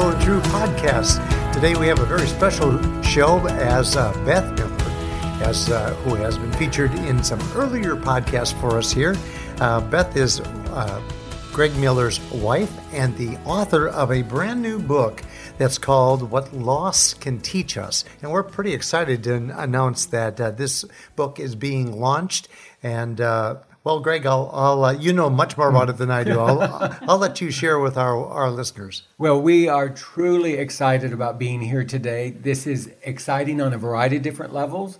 True podcast. Today we have a very special show as uh, Beth Miller, as uh, who has been featured in some earlier podcasts for us here. Uh, Beth is uh, Greg Miller's wife and the author of a brand new book that's called What Loss Can Teach Us. And we're pretty excited to announce that uh, this book is being launched and uh, well, Greg, I'll, I'll uh, you know much more about it than I do. I'll, I'll let you share with our, our listeners. Well, we are truly excited about being here today. This is exciting on a variety of different levels.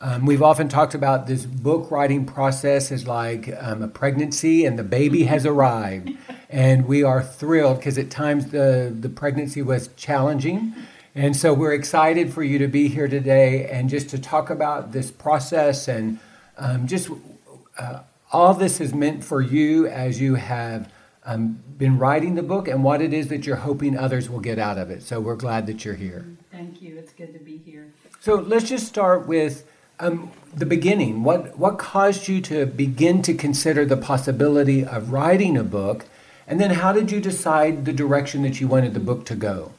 Um, we've often talked about this book writing process as like um, a pregnancy and the baby has arrived. And we are thrilled because at times the, the pregnancy was challenging. And so we're excited for you to be here today and just to talk about this process and um, just uh, all this is meant for you as you have um, been writing the book and what it is that you're hoping others will get out of it. So we're glad that you're here. Thank you. It's good to be here. So let's just start with um, the beginning. What what caused you to begin to consider the possibility of writing a book, and then how did you decide the direction that you wanted the book to go?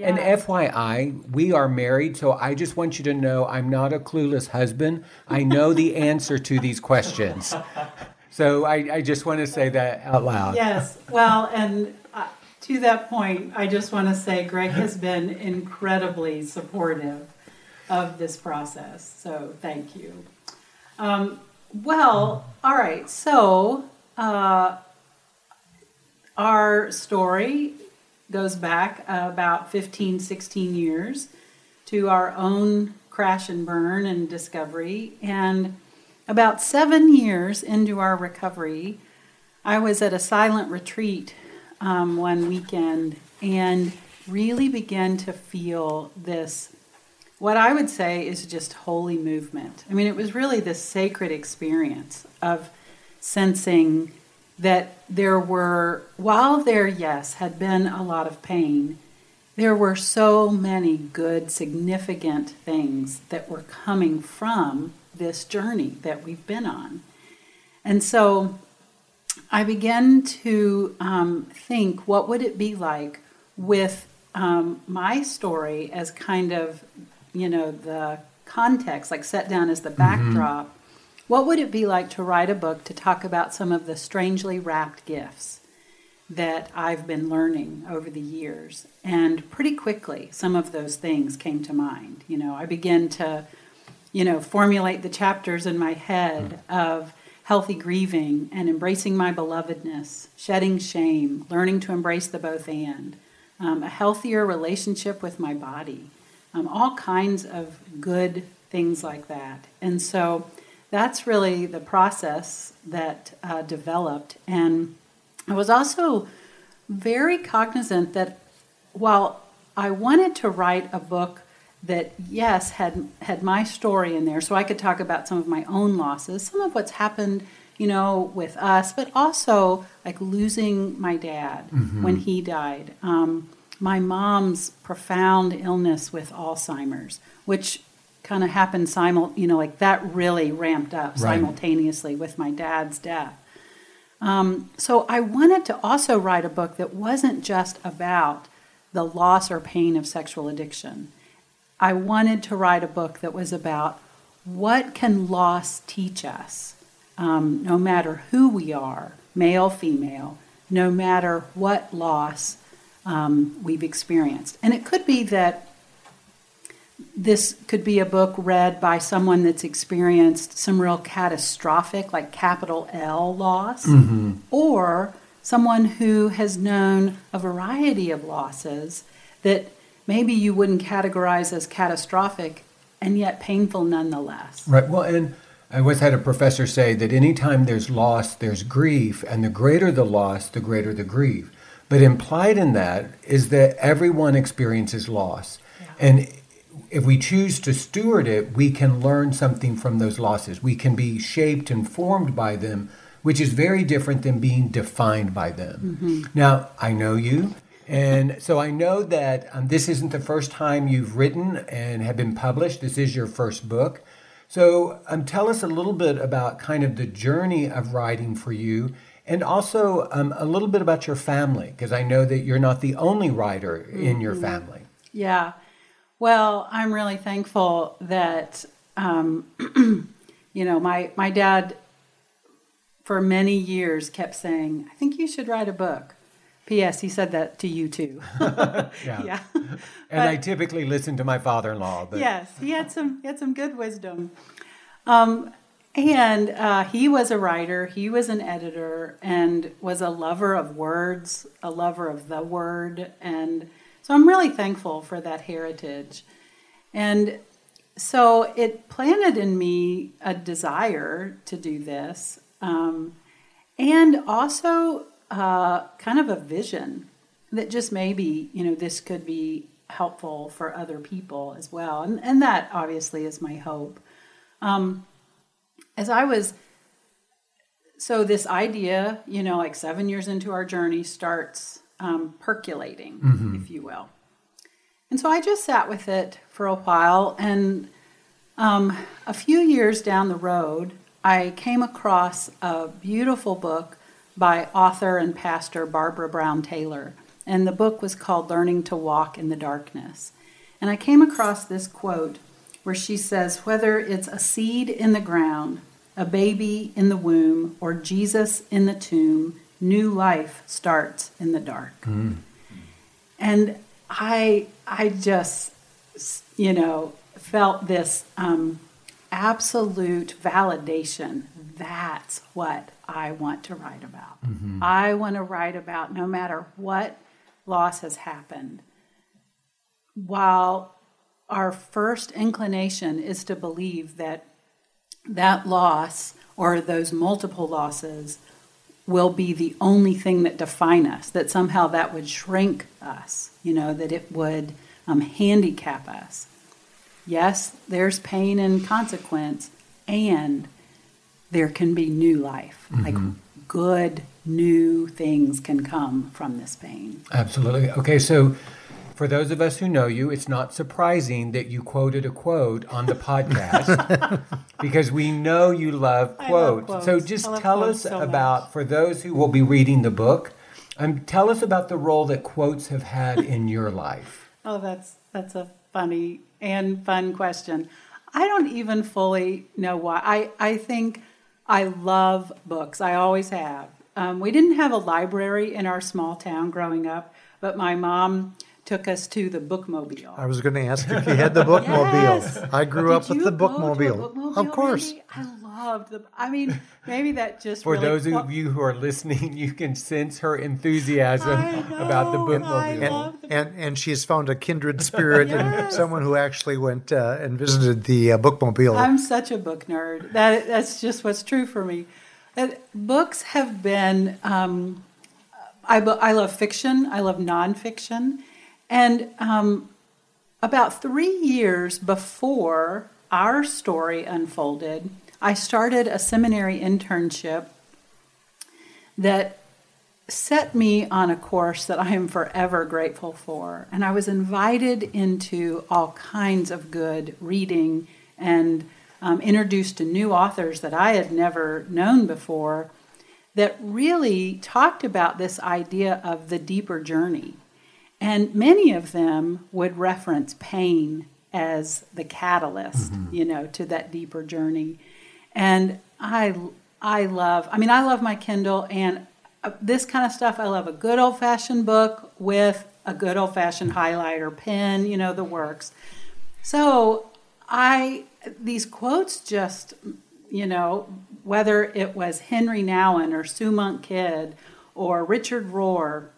Yeah. And FYI, we are married, so I just want you to know I'm not a clueless husband. I know the answer to these questions. So I, I just want to say that out loud. Yes. Well, and uh, to that point, I just want to say Greg has been incredibly supportive of this process. So thank you. Um, well, all right. So uh, our story goes back about 15, 16 years to our own crash and burn and discovery. And about seven years into our recovery, I was at a silent retreat um, one weekend and really began to feel this, what I would say is just holy movement. I mean, it was really this sacred experience of sensing that there were, while there, yes, had been a lot of pain, there were so many good, significant things that were coming from this journey that we've been on. And so I began to um, think what would it be like with um, my story as kind of, you know, the context, like set down as the mm-hmm. backdrop. Mm-hmm what would it be like to write a book to talk about some of the strangely wrapped gifts that I've been learning over the years? And pretty quickly, some of those things came to mind. You know, I began to, you know, formulate the chapters in my head of healthy grieving and embracing my belovedness, shedding shame, learning to embrace the both and, um, a healthier relationship with my body, um, all kinds of good things like that. And so that's really the process that uh, developed. And I was also very cognizant that while I wanted to write a book that yes had had my story in there so I could talk about some of my own losses, some of what's happened, you know, with us, but also like losing my dad mm-hmm. when he died. Um, my mom's profound illness with Alzheimer's, which kind of happened simul you know like that really ramped up right. simultaneously with my dad's death. Um, so i wanted to also write a book that wasn't just about the loss or pain of sexual addiction. I wanted to write a book that was about what can loss teach us um, no matter who we are male female no matter what loss um, we've experienced. And it could be that this could be a book read by someone that's experienced some real catastrophic, like capital L loss, mm-hmm. or someone who has known a variety of losses that maybe you wouldn't categorize as catastrophic and yet painful nonetheless. Right. Well, and I once had a professor say that anytime there's loss, there's grief, and the greater the loss, the greater the grief. But implied in that is that everyone experiences loss. Yeah. And if we choose to steward it, we can learn something from those losses. We can be shaped and formed by them, which is very different than being defined by them. Mm-hmm. Now, I know you, and so I know that um, this isn't the first time you've written and have been published. This is your first book. So um, tell us a little bit about kind of the journey of writing for you And also um, a little bit about your family, because I know that you're not the only writer in your family. Yeah. Well, I'm really thankful that, um, you know, my, my dad for many years kept saying, I think you should write a book. P.S. He said that to you too. Yeah. yeah. And I typically listen to my father-in-law, but yes, he had some he had some good wisdom. Um, and uh, he was a writer, he was an editor, and was a lover of words, a lover of the word, and so I'm really thankful for that heritage. And so it planted in me a desire to do this, um, and also uh, kind of a vision that just maybe you know this could be helpful for other people as well, and and that obviously is my hope. Um, as I was, so this idea, you know, like seven years into our journey, starts um, percolating, if you will. And so I just sat with it for a while, and um, a few years down the road, I came across a beautiful book by author and pastor Barbara Brown Taylor. And the book was called Learning to Walk in the Darkness. And I came across this quote where she says, Whether it's a seed in the ground, a baby in the womb, or Jesus in the tomb, new life starts in the dark. And I, I just, you know, felt this um, absolute validation. That's what I want to write about. I want to write about no matter what loss has happened. While our first inclination is to believe that that loss or those multiple losses will be the only thing that define us that somehow that would shrink us you know that it would um, handicap us. Yes there's pain and consequence and there can be new life. Like good new things can come from this pain. Absolutely. Okay, so for those of us who know you, it's not surprising that you quoted a quote on the podcast because we know you love I love quotes. So just tell us so about, for those who will be reading the book, um, tell us about the role that quotes have had in your life. Oh, that's that's a funny and fun question. I don't even fully know why. I I think I love books. I always have. Um, we didn't have a library in our small town growing up, but my mom took us to the bookmobile. I was going to ask if you had the bookmobile. Yes. I grew Did up with the go to a bookmobile. bookmobile, Of course. Randy? I loved the. I mean, maybe that just For really those qua- of you who are listening, you can sense her enthusiasm I about the bookmobile. I And, love the and and she's found a kindred spirit and Yes. someone who actually went uh, and visited the uh, bookmobile. I'm such a book nerd. That that's just what's true for me. That books have been. Um, I I love fiction. I love nonfiction, and um, about three years before our story unfolded, I started a seminary internship that set me on a course that I am forever grateful for. And I was invited into all kinds of good reading and um, introduced to new authors that I had never known before that really talked about this idea of the deeper journey. And many of them would reference pain as the catalyst, you know, to that deeper journey. And I, I love. I mean, I love my Kindle and uh, this kind of stuff. I love a good old fashioned book with a good old fashioned highlighter pen. You know, the works. So I these quotes just, you know, whether it was Henri Nouwen or Sue Monk Kidd or Richard Rohr,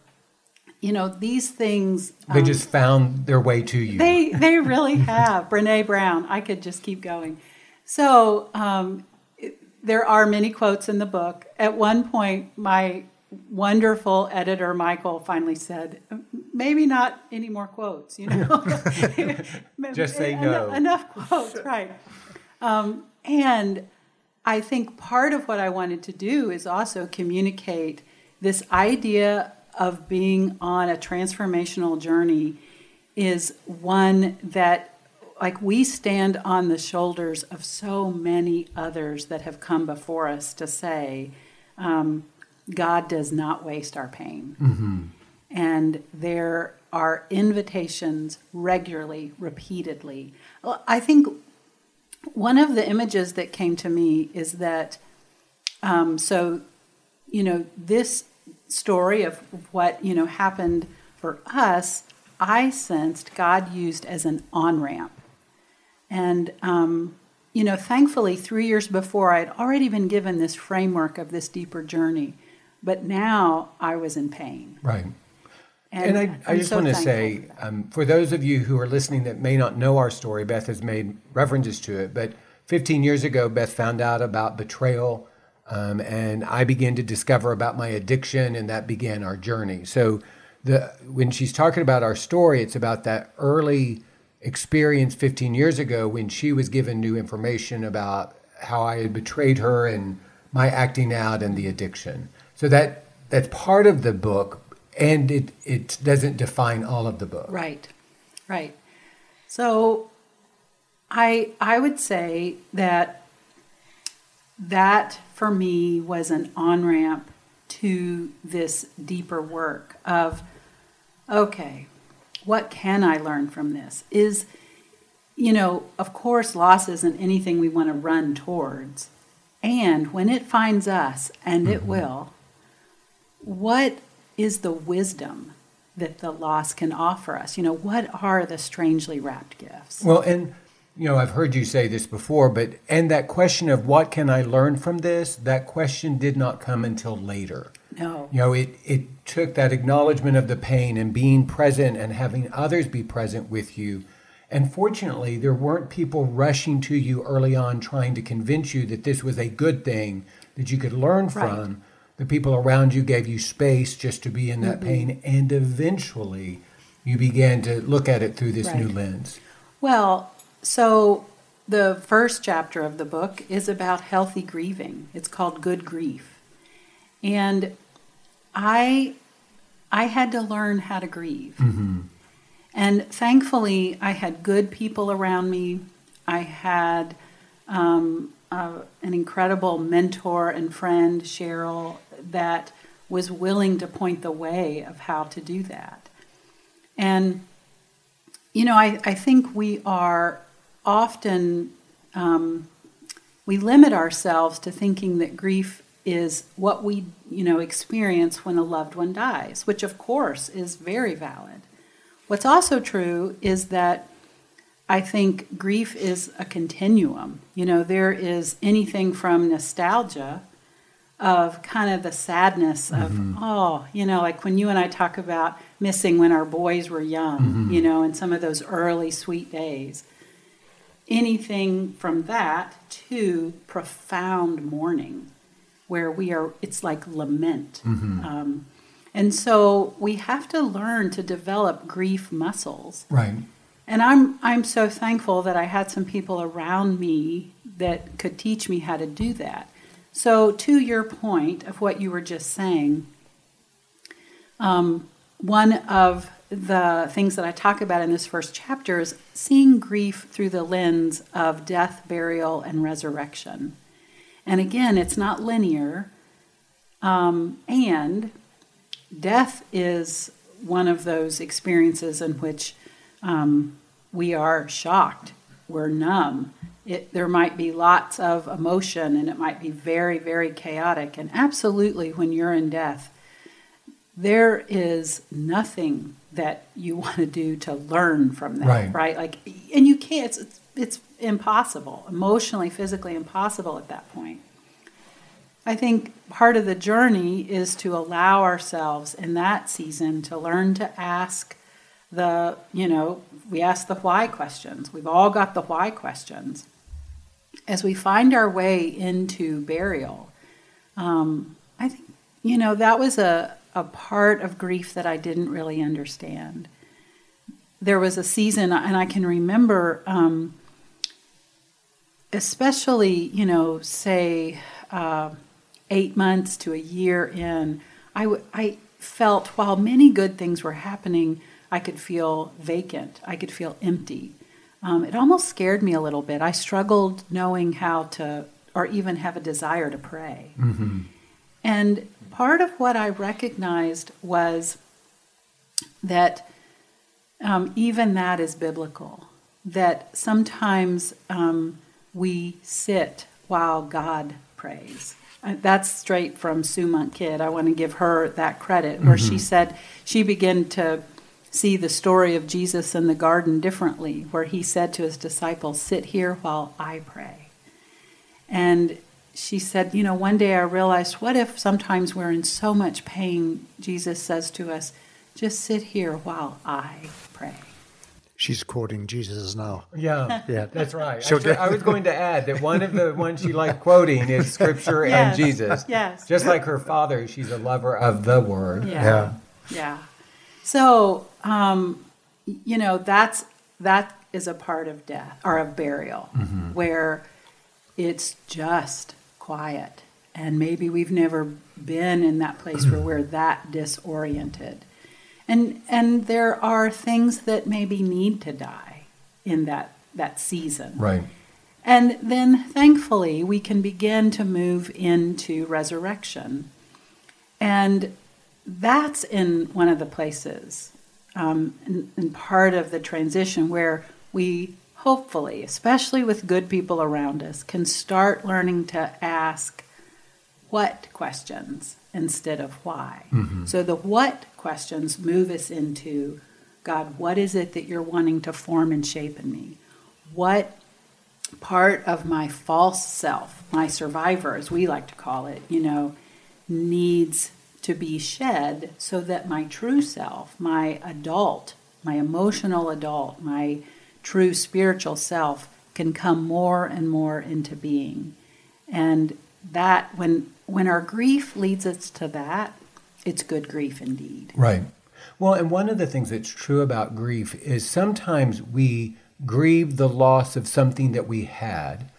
you know, these things. they um, just found their way to you. they they really have. Brene Brown. I could just keep going. So um, it- there are many quotes in the book. At one point, my wonderful editor Michael finally said, "Maybe not any more quotes." You know, Just say Enough- no. Enough quotes, right? Um, and I think part of what I wanted to do is also communicate this idea of being on a transformational journey is one that like we stand on the shoulders of so many others that have come before us to say um, God does not waste our pain. Mm-hmm. And there are invitations regularly, repeatedly. I think one of the images that came to me is that, um, so, you know, this story of what, you know, happened for us, I sensed God used as an on ramp. And, um, you know, thankfully, three years before, I had already been given this framework of this deeper journey. But now I was in pain. Right. And, and I, I just so want to say, um, for those of you who are listening that may not know our story, Beth has made references to it. But 15 years ago, Beth found out about betrayal, um, and I began to discover about my addiction, and that began our journey. So, the when she's talking about our story, it's about that early experience 15 years ago when she was given new information about how I had betrayed her and my acting out and the addiction. So that that's part of the book, and it it doesn't define all of the book. Right, right. So, I I would say that that for me was an on ramp to this deeper work of okay, what can I learn from this? Is you know, of course, loss isn't anything we want to run towards. And when it finds us, and mm-hmm. it will, what is the wisdom that the loss can offer us? You know, what are the strangely wrapped gifts? Well, and you know, I've heard you say this before, but and that question of what can I learn from this, that question did not come until later. No. You know, it it took that acknowledgement of the pain and being present and having others be present with you. And fortunately, there weren't people rushing to you early on trying to convince you that this was a good thing that you could learn from. The people around you gave you space just to be in that mm-hmm. pain, and eventually you began to look at it through this right. new lens. Well, so the first chapter of the book is about healthy grieving. It's called Good Grief. And I I had to learn how to grieve. Mm-hmm. And thankfully, I had good people around me. I had um, uh, an incredible mentor and friend, Cheryl, that was willing to point the way of how to do that. And, you know, I, I think we are often, um, we limit ourselves to thinking that grief is what we, you know, experience when a loved one dies, which of course is very valid. What's also true is that I think grief is a continuum. You know, there is anything from nostalgia of kind of the sadness of, mm-hmm. oh, you know, like when you and I talk about missing when our boys were young, mm-hmm. you know, and some of those early sweet days. Anything from that to profound mourning, where we are, it's like lament. Mm-hmm. Um, and so we have to learn to develop grief muscles. Right. And I'm I'm so thankful that I had some people around me that could teach me how to do that. So to your point of what you were just saying, um, one of the things that I talk about in this first chapter is seeing grief through the lens of death, burial, and resurrection. And again, it's not linear. Um, and death is one of those experiences in which um, we are shocked, we're numb. It, there might be lots of emotion and it might be very, very chaotic. And absolutely, when you're in death, there is nothing that you want to do to learn from that, right? right? Like, and you can't. It's, it's it's impossible, emotionally, physically impossible at that point. I think part of the journey is to allow ourselves in that season to learn to ask the, you know, we ask the why questions. We've all got the why questions. As we find our way into burial, um, I think, you know, that was a, a part of grief that I didn't really understand. There was a season, and I can remember, um, especially, you know, say uh, eight months to a year in, I, w- I felt while many good things were happening, I could feel vacant. I could feel empty. Um, it almost scared me a little bit. I struggled knowing how to, or even have a desire to pray. Mm-hmm. And part of what I recognized was that um, even that is biblical. That sometimes um, we sit while God prays. Uh, that's straight from Sue Monk Kidd. I want to give her that credit, where mm-hmm. she said she began to see the story of Jesus in the garden differently, where he said to his disciples, Sit here while I pray. And she said, You know, one day I realized, what if sometimes we're in so much pain, Jesus says to us, Just sit here while I pray. She's quoting Jesus now. Yeah, yeah, that's right. Actually, I was going to add that one of the ones she liked quoting is Scripture yes. and Jesus. Yes, just like her father, she's a lover of the Word. Yeah, yeah. yeah. So, um, you know, that's that is a part of death or of burial, mm-hmm. where it's just quiet. And maybe we've never been in that place where we're that disoriented. And and there are things that maybe need to die in that that season. Right. And then thankfully we can begin to move into resurrection. And that's in one of the places, um, in, in part of the transition where we hopefully, especially with good people around us, can start learning to ask what questions instead of why. Mm-hmm. So the what questions move us into God, what is it that you're wanting to form and shape in me? What part of my false self, my survivor, as we like to call it, you know, needs to be shed so that my true self, my adult, my emotional adult, my true spiritual self can come more and more into being. And that when when our grief leads us to that, it's good grief indeed. Right. Well, and one of the things that's true about grief is sometimes we grieve the loss of something that we had.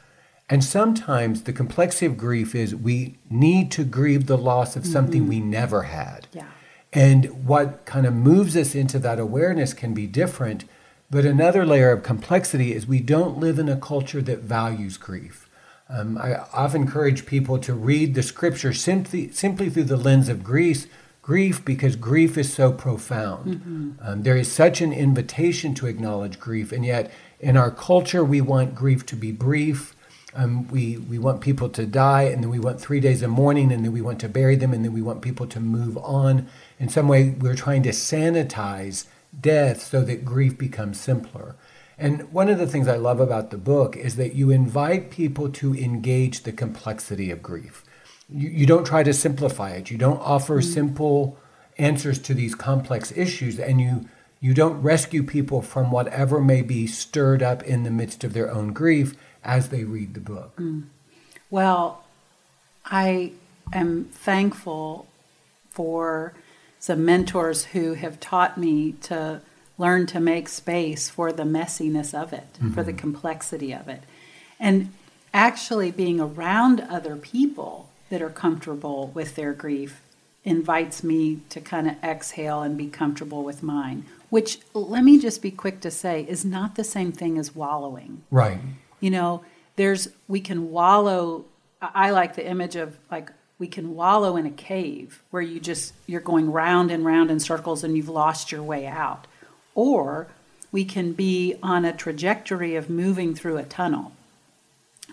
And sometimes the complexity of grief is we need to grieve the loss of something mm-hmm. we never had. Yeah. And what kind of moves us into that awareness can be different but another layer of complexity is we don't live in a culture that values grief. Um, I often encourage people to read the scripture simply, simply through the lens of grief, grief because grief is so profound. Mm-hmm. Um, there is such an invitation to acknowledge grief, and yet in our culture, we want grief to be brief. Um, we, we want people to die, and then we want three days of mourning, and then we want to bury them, and then we want people to move on. In some way, we're trying to sanitize death so that grief becomes simpler. And one of the things I love about the book is that you invite people to engage the complexity of grief. You, you don't try to simplify it, you don't offer mm-hmm. simple answers to these complex issues, and you, you don't rescue people from whatever may be stirred up in the midst of their own grief as they read the book. Mm. Well, I am thankful for some mentors who have taught me to learn to make space for the messiness of it, mm-hmm. for the mm-hmm. complexity of it. And actually being around other people that are comfortable with their grief invites me to kind of exhale and be comfortable with mine, which let me just be quick to say is not the same thing as wallowing. Right. You know, there's we can wallow I like the image of like we can wallow in a cave where you just you're going round and round in circles and you've lost your way out. Or we can be on a trajectory of moving through a tunnel.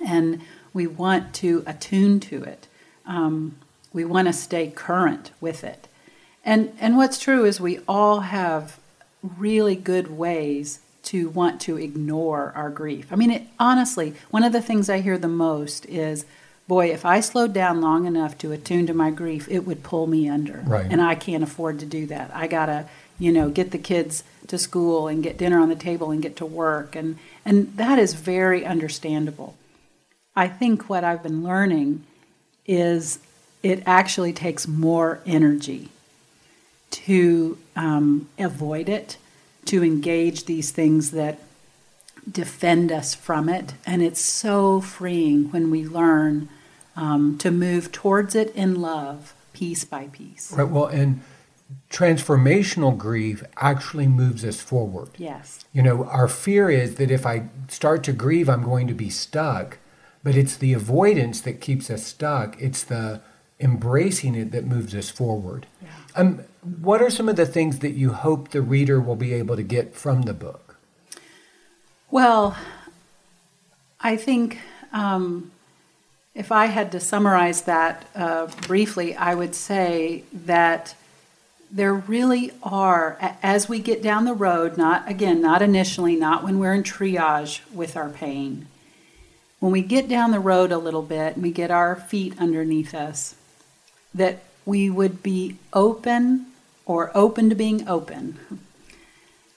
And we want to attune to it. Um, we want to stay current with it. And and what's true is we all have really good ways to want to ignore our grief. I mean it, honestly one of the things i hear the most is boy, if I slowed down long enough to attune to my grief, it would pull me under. Right. And I can't afford to do that. I gotta, you know, get the kids to school and get dinner on the table and get to work. And, and that is very understandable. I think what I've been learning is it actually takes more energy to um, avoid it, to engage these things that defend us from it. And it's so freeing when we learn um, to move towards it in love, piece by piece. Right. Well, and transformational grief actually moves us forward. Yes. You know, our fear is that if I start to grieve, I'm going to be stuck. But it's the avoidance that keeps us stuck. It's the embracing it that moves us forward. Yeah. Um, what are some of the things that you hope the reader will be able to get from the book? Well, I think um, if I had to summarize that uh, briefly, I would say that there really are, as we get down the road, not again, not initially, not when we're in triage with our pain, when we get down the road a little bit and we get our feet underneath us, that we would be open or open to being open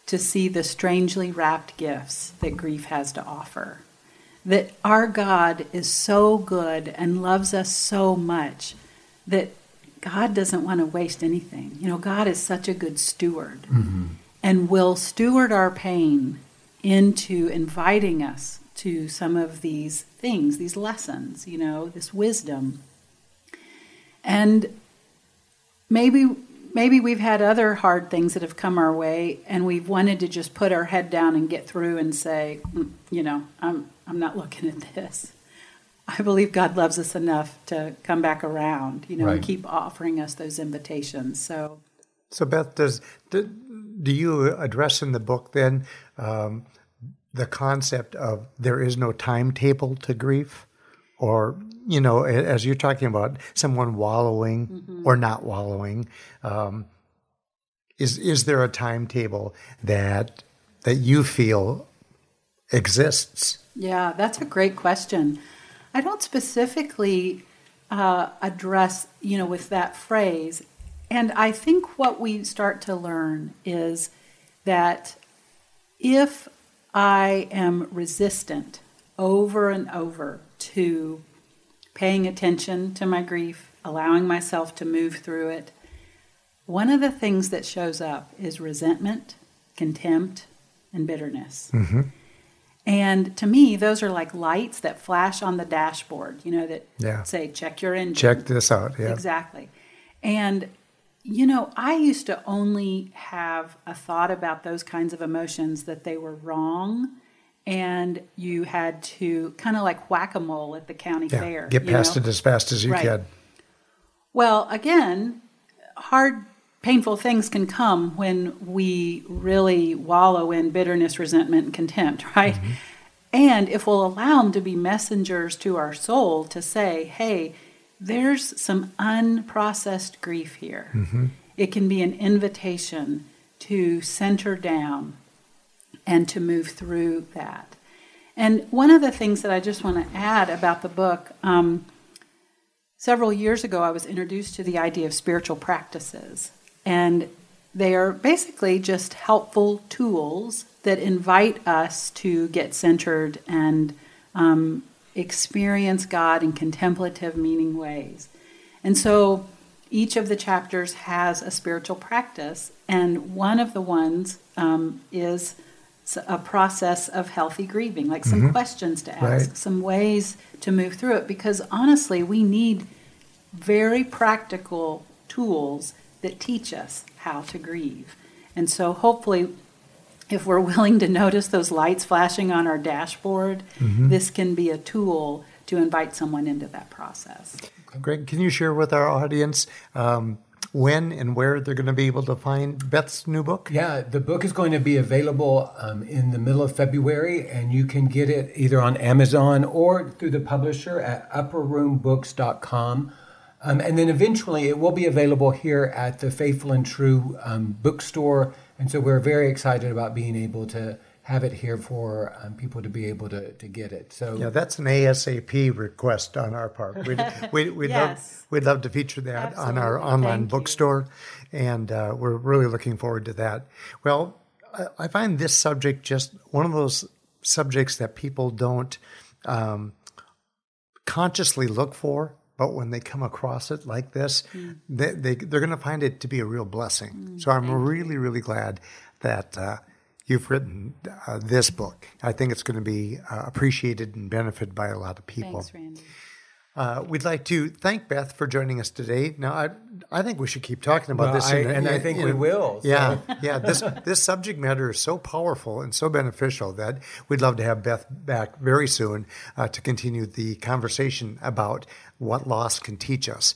to see the strangely wrapped gifts that grief has to offer. That our God is so good and loves us so much that God doesn't want to waste anything. You know, God is such a good steward mm-hmm. and will steward our pain into inviting us to some of these things, these lessons, you know, this wisdom. And maybe maybe we've had other hard things that have come our way and we've wanted to just put our head down and get through and say, mm, you know, I'm I'm not looking at this. I believe God loves us enough to come back around, you know, right. and keep offering us those invitations. So, so Beth, does do, do you address in the book then um, the concept of there is no timetable to grief, or you know, as you're talking about someone wallowing mm-hmm. or not wallowing, um, is is there a timetable that that you feel exists? Yeah, that's a great question. I don't specifically uh, address, you know, with that phrase. And I think what we start to learn is that if I am resistant over and over to paying attention to my grief, allowing myself to move through it, one of the things that shows up is resentment, contempt, and bitterness. Mm-hmm. And to me, those are like lights that flash on the dashboard, you know, that yeah. say, check your engine. Check this out. Yeah. Exactly. And, you know, I used to only have a thought about those kinds of emotions that they were wrong and you had to kind of like whack a mole at the county yeah. fair. Get past know? it as fast as you right. can. Well, again, hard painful things can come when we really wallow in bitterness, resentment, and contempt, right? Mm-hmm. And if we'll allow them to be messengers to our soul to say, hey, there's some unprocessed grief here. Mm-hmm. It can be an invitation to center down and to move through that. And one of the things that I just want to add about the book um, several years ago, I was introduced to the idea of spiritual practices. And they are basically just helpful tools that invite us to get centered and um, experience God in contemplative, meaning ways. And so each of the chapters has a spiritual practice, and one of the ones um, is a process of healthy grieving, like some mm-hmm. questions to ask, right. some ways to move through it, because honestly, we need very practical tools that teach us how to grieve. And so hopefully, if we're willing to notice those lights flashing on our dashboard, mm-hmm. this can be a tool to invite someone into that process. Greg, can you share with our audience um, when and where they're going to be able to find Beth's new book? Yeah, the book is going to be available um, in the middle of February, and you can get it either on Amazon or through the publisher at upperroombooks.com. Um, and then eventually it will be available here at the Faithful and True um, bookstore. And so we're very excited about being able to have it here for um, people to be able to, to get it. So yeah, that's an ASAP request on our part. We'd, we, we'd, yes. love, we'd love to feature that Absolutely. on our online Thank bookstore, you. and uh, we're really looking forward to that. Well, I, I, find this subject just one of those subjects that people don't um, consciously look for but when they come across it like this, mm. they, they, they're going to find it to be a real blessing. Mm, so I'm really, really glad that uh, you've written uh, this book. I think it's going to be uh, appreciated and benefited by a lot of people. Thanks, Randy. Uh, we'd like to thank Beth for joining us today. Now, I, I think we should keep talking about well, this, I, in, and in, I think in, we will. So. Yeah, yeah. This this subject matter is so powerful and so beneficial that we'd love to have Beth back very soon uh, to continue the conversation about what loss can teach us.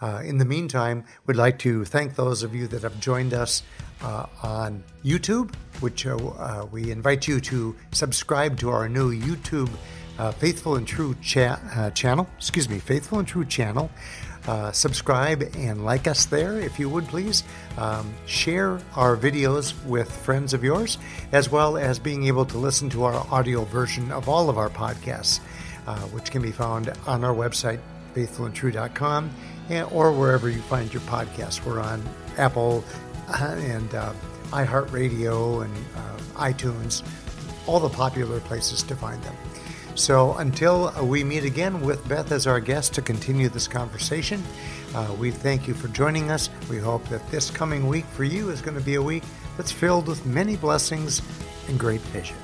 Uh, in the meantime, we'd like to thank those of you that have joined us uh, on YouTube, which uh, uh we invite you to subscribe to our new YouTube uh, Faithful and True cha- uh, channel. Excuse me, Faithful and True channel. subscribe and like us there if you would please. Um, share our videos with friends of yours, as well as being able to listen to our audio version of all of our podcasts, which can be found on our website, faithfulandtrue.com or wherever you find your podcasts. We're on Apple uh, and uh, iHeartRadio and uh, iTunes, all the popular places to find them. So until we meet again with Beth as our guest to continue this conversation, uh, we thank you for joining us. We hope that this coming week for you is going to be a week that's filled with many blessings and great vision.